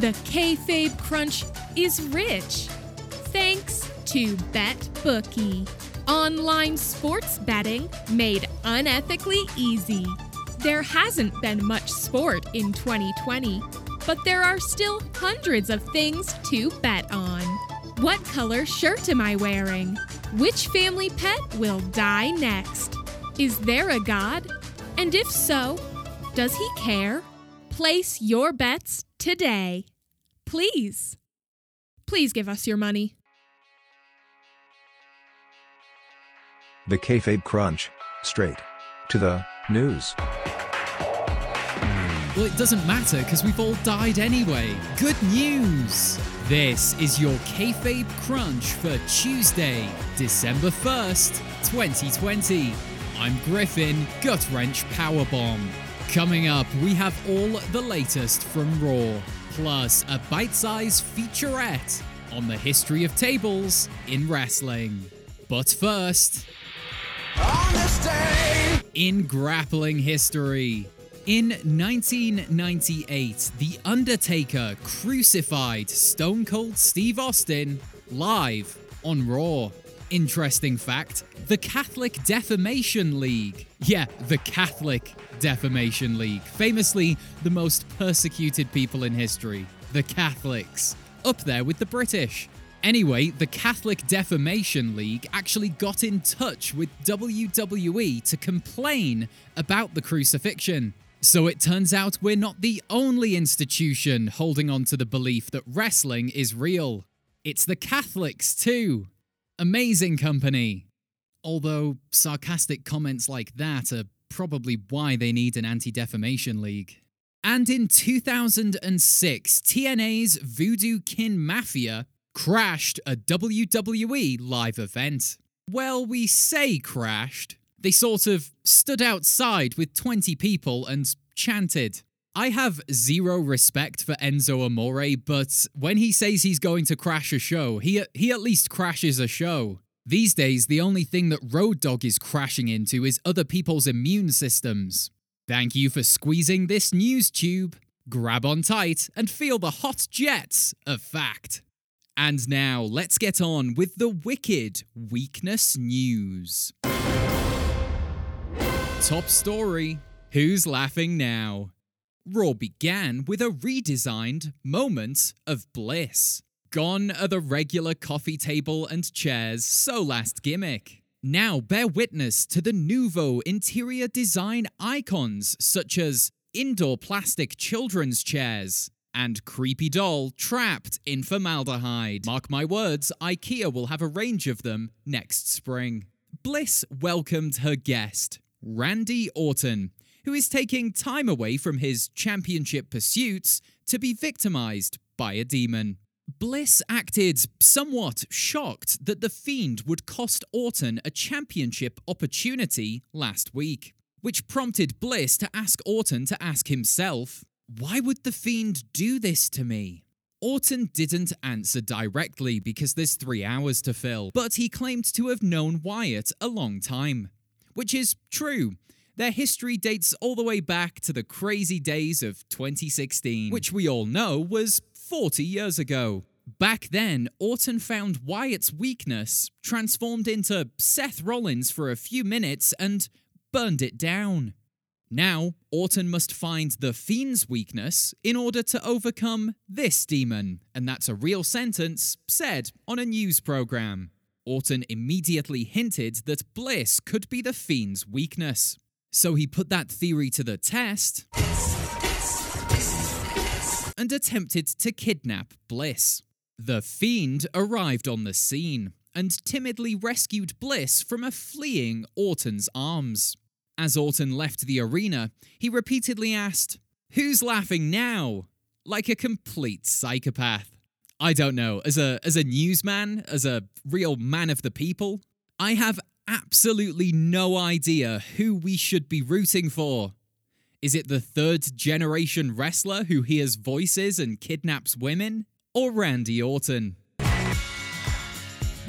The kayfabe crunch is rich. Thanks to BetBookie. Online sports betting made unethically easy. There hasn't been much sport in 2020, but there are still hundreds of things to bet on. What color shirt am I wearing? Which family pet will die next? Is there a God? And if so, does he care? Place your bets today. Please. Please give us your money. The Kayfabe Crunch. Straight to the news. Well, it doesn't matter because we've all died anyway. Good news! This is your Kayfabe Crunch for Tuesday, December 1st, 2020. I'm Griffin, Gut Wrench Powerbomb. Coming up, we have all the latest from Raw, plus a bite sized featurette on the history of tables in wrestling. But first, in grappling history. In 1998, The Undertaker crucified Stone Cold Steve Austin live on Raw. Interesting fact the Catholic Defamation League. Yeah, the Catholic Defamation League. Famously, the most persecuted people in history. The Catholics. Up there with the British. Anyway, the Catholic Defamation League actually got in touch with WWE to complain about the crucifixion. So it turns out we're not the only institution holding on to the belief that wrestling is real. It's the Catholics too. Amazing company. Although sarcastic comments like that are probably why they need an anti defamation league. And in 2006, TNA's Voodoo Kin Mafia crashed a WWE live event. Well, we say crashed. They sort of stood outside with 20 people and chanted. I have zero respect for Enzo Amore, but when he says he's going to crash a show, he, he at least crashes a show. These days, the only thing that Road Dog is crashing into is other people's immune systems. Thank you for squeezing this news tube. Grab on tight and feel the hot jets of fact. And now, let's get on with the wicked weakness news. Top story Who's laughing now? Raw began with a redesigned Moment of Bliss. Gone are the regular coffee table and chairs, so last gimmick. Now bear witness to the nouveau interior design icons such as indoor plastic children's chairs and creepy doll trapped in formaldehyde. Mark my words, IKEA will have a range of them next spring. Bliss welcomed her guest, Randy Orton, who is taking time away from his championship pursuits to be victimized by a demon. Bliss acted somewhat shocked that The Fiend would cost Orton a championship opportunity last week, which prompted Bliss to ask Orton to ask himself, Why would The Fiend do this to me? Orton didn't answer directly because there's three hours to fill, but he claimed to have known Wyatt a long time. Which is true. Their history dates all the way back to the crazy days of 2016, which we all know was 40 years ago. Back then, Orton found Wyatt's weakness, transformed into Seth Rollins for a few minutes, and burned it down. Now, Orton must find the Fiend's weakness in order to overcome this demon, and that's a real sentence said on a news program. Orton immediately hinted that Bliss could be the Fiend's weakness. So he put that theory to the test and attempted to kidnap Bliss. The Fiend arrived on the scene and timidly rescued Bliss from a fleeing Orton's arms. As Orton left the arena, he repeatedly asked, Who's laughing now? Like a complete psychopath. I don't know, as a as a newsman, as a real man of the people, I have absolutely no idea who we should be rooting for. Is it the third generation wrestler who hears voices and kidnaps women? Or Randy Orton?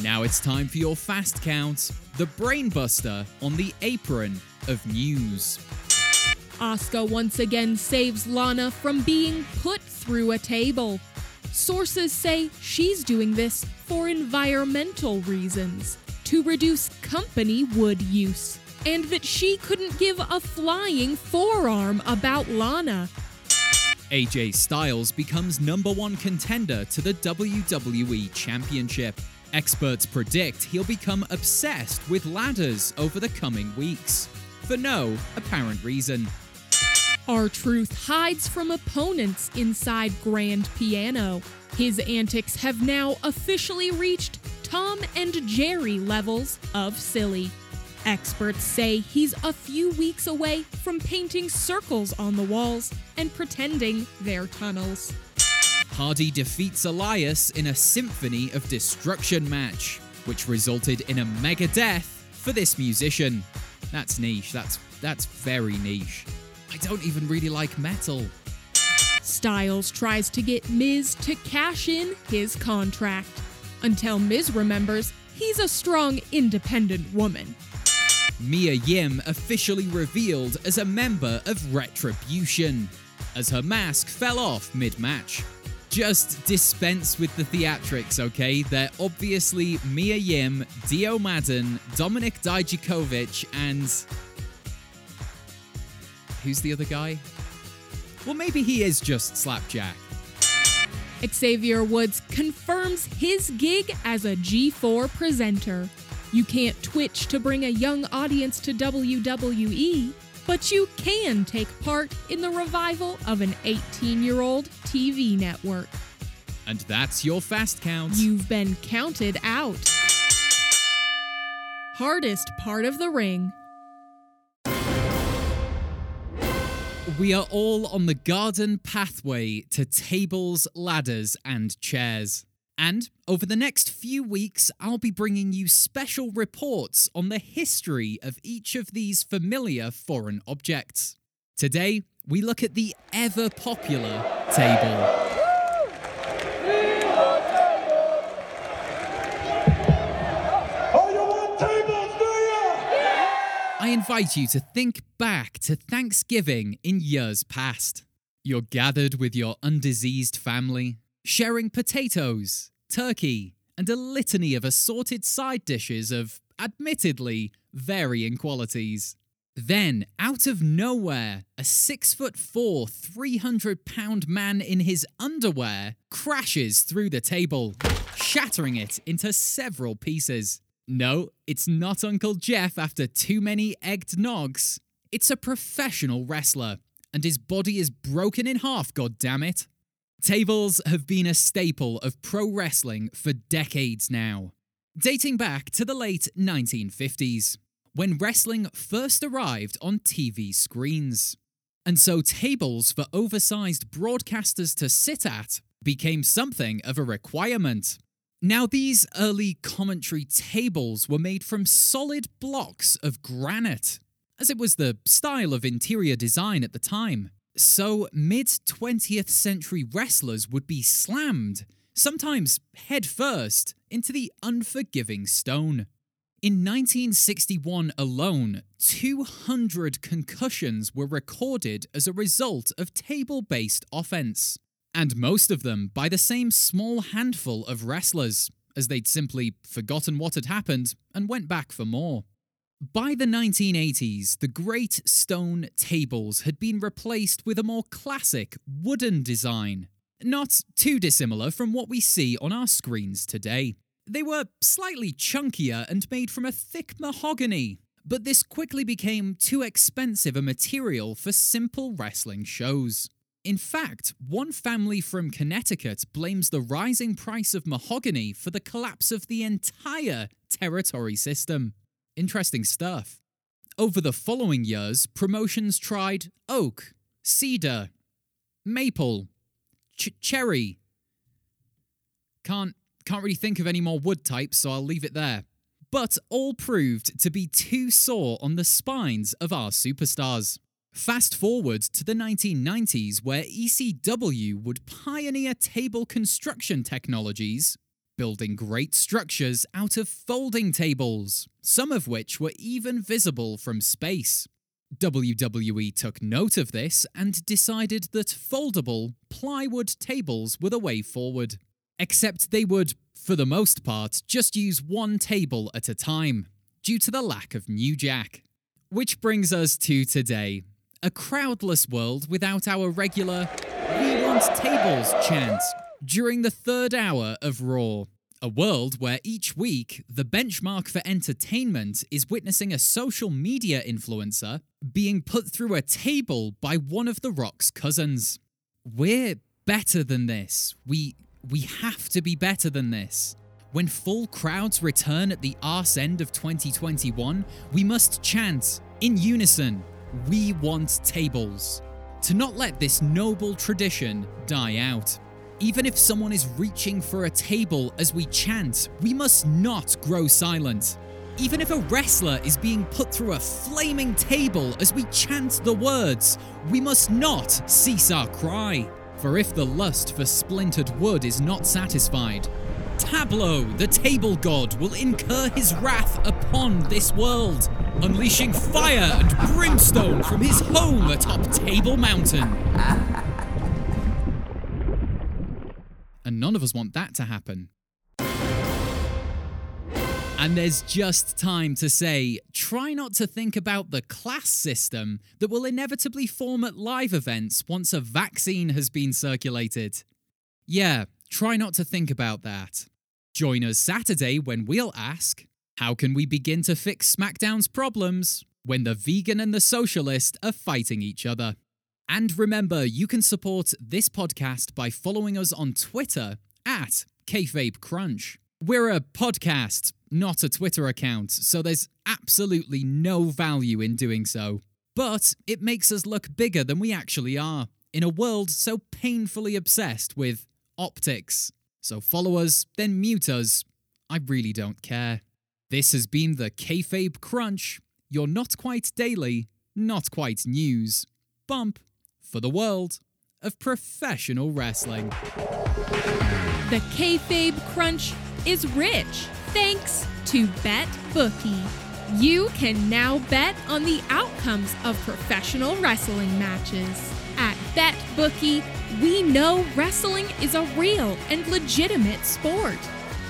Now it's time for your fast count, the brainbuster on the apron of news. Asuka once again saves Lana from being put through a table. Sources say she's doing this for environmental reasons, to reduce company wood use, and that she couldn't give a flying forearm about Lana. AJ Styles becomes number one contender to the WWE Championship. Experts predict he'll become obsessed with ladders over the coming weeks, for no apparent reason. R Truth hides from opponents inside Grand Piano. His antics have now officially reached Tom and Jerry levels of silly. Experts say he's a few weeks away from painting circles on the walls and pretending they're tunnels. Hardy defeats Elias in a Symphony of Destruction match, which resulted in a mega death for this musician. That's niche. That's that's very niche. I don't even really like metal. Styles tries to get Miz to cash in his contract until Miz remembers he's a strong, independent woman. Mia Yim officially revealed as a member of Retribution, as her mask fell off mid match. Just dispense with the theatrics, okay? They're obviously Mia Yim, Dio Maddin, Dominik Dijakovic, and. Who's the other guy? Well, maybe he is just Slapjack. Xavier Woods confirms his gig as a G4 presenter. You can't Twitch to bring a young audience to WWE, but you can take part in the revival of an 18 year old TV network. And that's your fast count. You've been counted out. Hardest part of the ring. We are all on the garden pathway to tables, ladders, and chairs. And over the next few weeks, I'll be bringing you special reports on the history of each of these familiar foreign objects. Today, we look at the ever popular table. Invite you to think back to Thanksgiving in years past. You're gathered with your undiseased family, sharing potatoes, turkey, and a litany of assorted side dishes of, admittedly, varying qualities. Then, out of nowhere, a six foot four, 300 pound man in his underwear crashes through the table, shattering it into several pieces. No, it's not Uncle Jeff after too many egged nogs. It's a professional wrestler, and his body is broken in half, goddammit. Tables have been a staple of pro wrestling for decades now, dating back to the late 1950s, when wrestling first arrived on TV screens. And so tables for oversized broadcasters to sit at became something of a requirement. Now, these early commentary tables were made from solid blocks of granite, as it was the style of interior design at the time. So, mid 20th century wrestlers would be slammed, sometimes head first, into the unforgiving stone. In 1961 alone, 200 concussions were recorded as a result of table based offense, and most of them by the same small handful of wrestlers, as they'd simply forgotten what had happened and went back for more. By the 1980s, the great stone tables had been replaced with a more classic wooden design, not too dissimilar from what we see on our screens today. They were slightly chunkier and made from a thick mahogany, but this quickly became too expensive a material for simple wrestling shows. In fact, one family from Connecticut blames the rising price of mahogany for the collapse of the entire territory system. Interesting stuff. Over the following years, promotions tried oak, cedar, maple, ch- cherry. Can't can't really think of any more wood types, so I'll leave it there. But all proved to be too sore on the spines of our superstars. Fast forward to the 1990s, where ECW would pioneer table construction technologies, building great structures out of folding tables, some of which were even visible from space. WWE took note of this and decided that foldable, plywood tables were the way forward. Except they would, for the most part, just use one table at a time, due to the lack of New Jack. Which brings us to today a crowdless world without our regular We Want Tables chant during the third hour of Raw. A world where each week the benchmark for entertainment is witnessing a social media influencer being put through a table by one of The Rock's cousins. We're better than this. We we have to be better than this. When full crowds return at the arse end of 2021, we must chant in unison, we want tables. To not let this noble tradition die out. Even if someone is reaching for a table as we chant, we must not grow silent. Even if a wrestler is being put through a flaming table as we chant the words, we must not cease our cry. For if the lust for splintered wood is not satisfied, Tableau, the table god, will incur his wrath upon this world, unleashing fire and brimstone from his home atop Table Mountain. And none of us want that to happen. And there's just time to say try not to think about the class system that will inevitably form at live events once a vaccine has been circulated. Yeah, try not to think about that. Join us Saturday when we'll ask How can we begin to fix SmackDown's problems when the vegan and the socialist are fighting each other? And remember, you can support this podcast by following us on Twitter at Kayfabe Crunch. We're a podcast, not a Twitter account, so there's absolutely no value in doing so. But it makes us look bigger than we actually are, in a world so painfully obsessed with optics. So follow us, then mute us. I really don't care. This has been the Kayfabe Crunch, You're not quite daily, not quite news bump for the world of professional wrestling. The Kayfabe Crunch is rich thanks to Bet BetBookie. You can now bet on the outcomes of professional wrestling matches. At BetBookie, we know wrestling is a real and legitimate sport.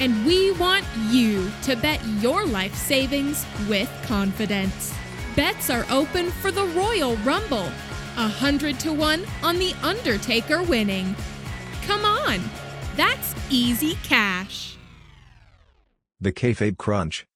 And we want you to bet your life savings with confidence. Bets are open for the Royal Rumble, a hundred to one on The Undertaker winning. Come on, that's easy cash. The Kayfabe Crunch,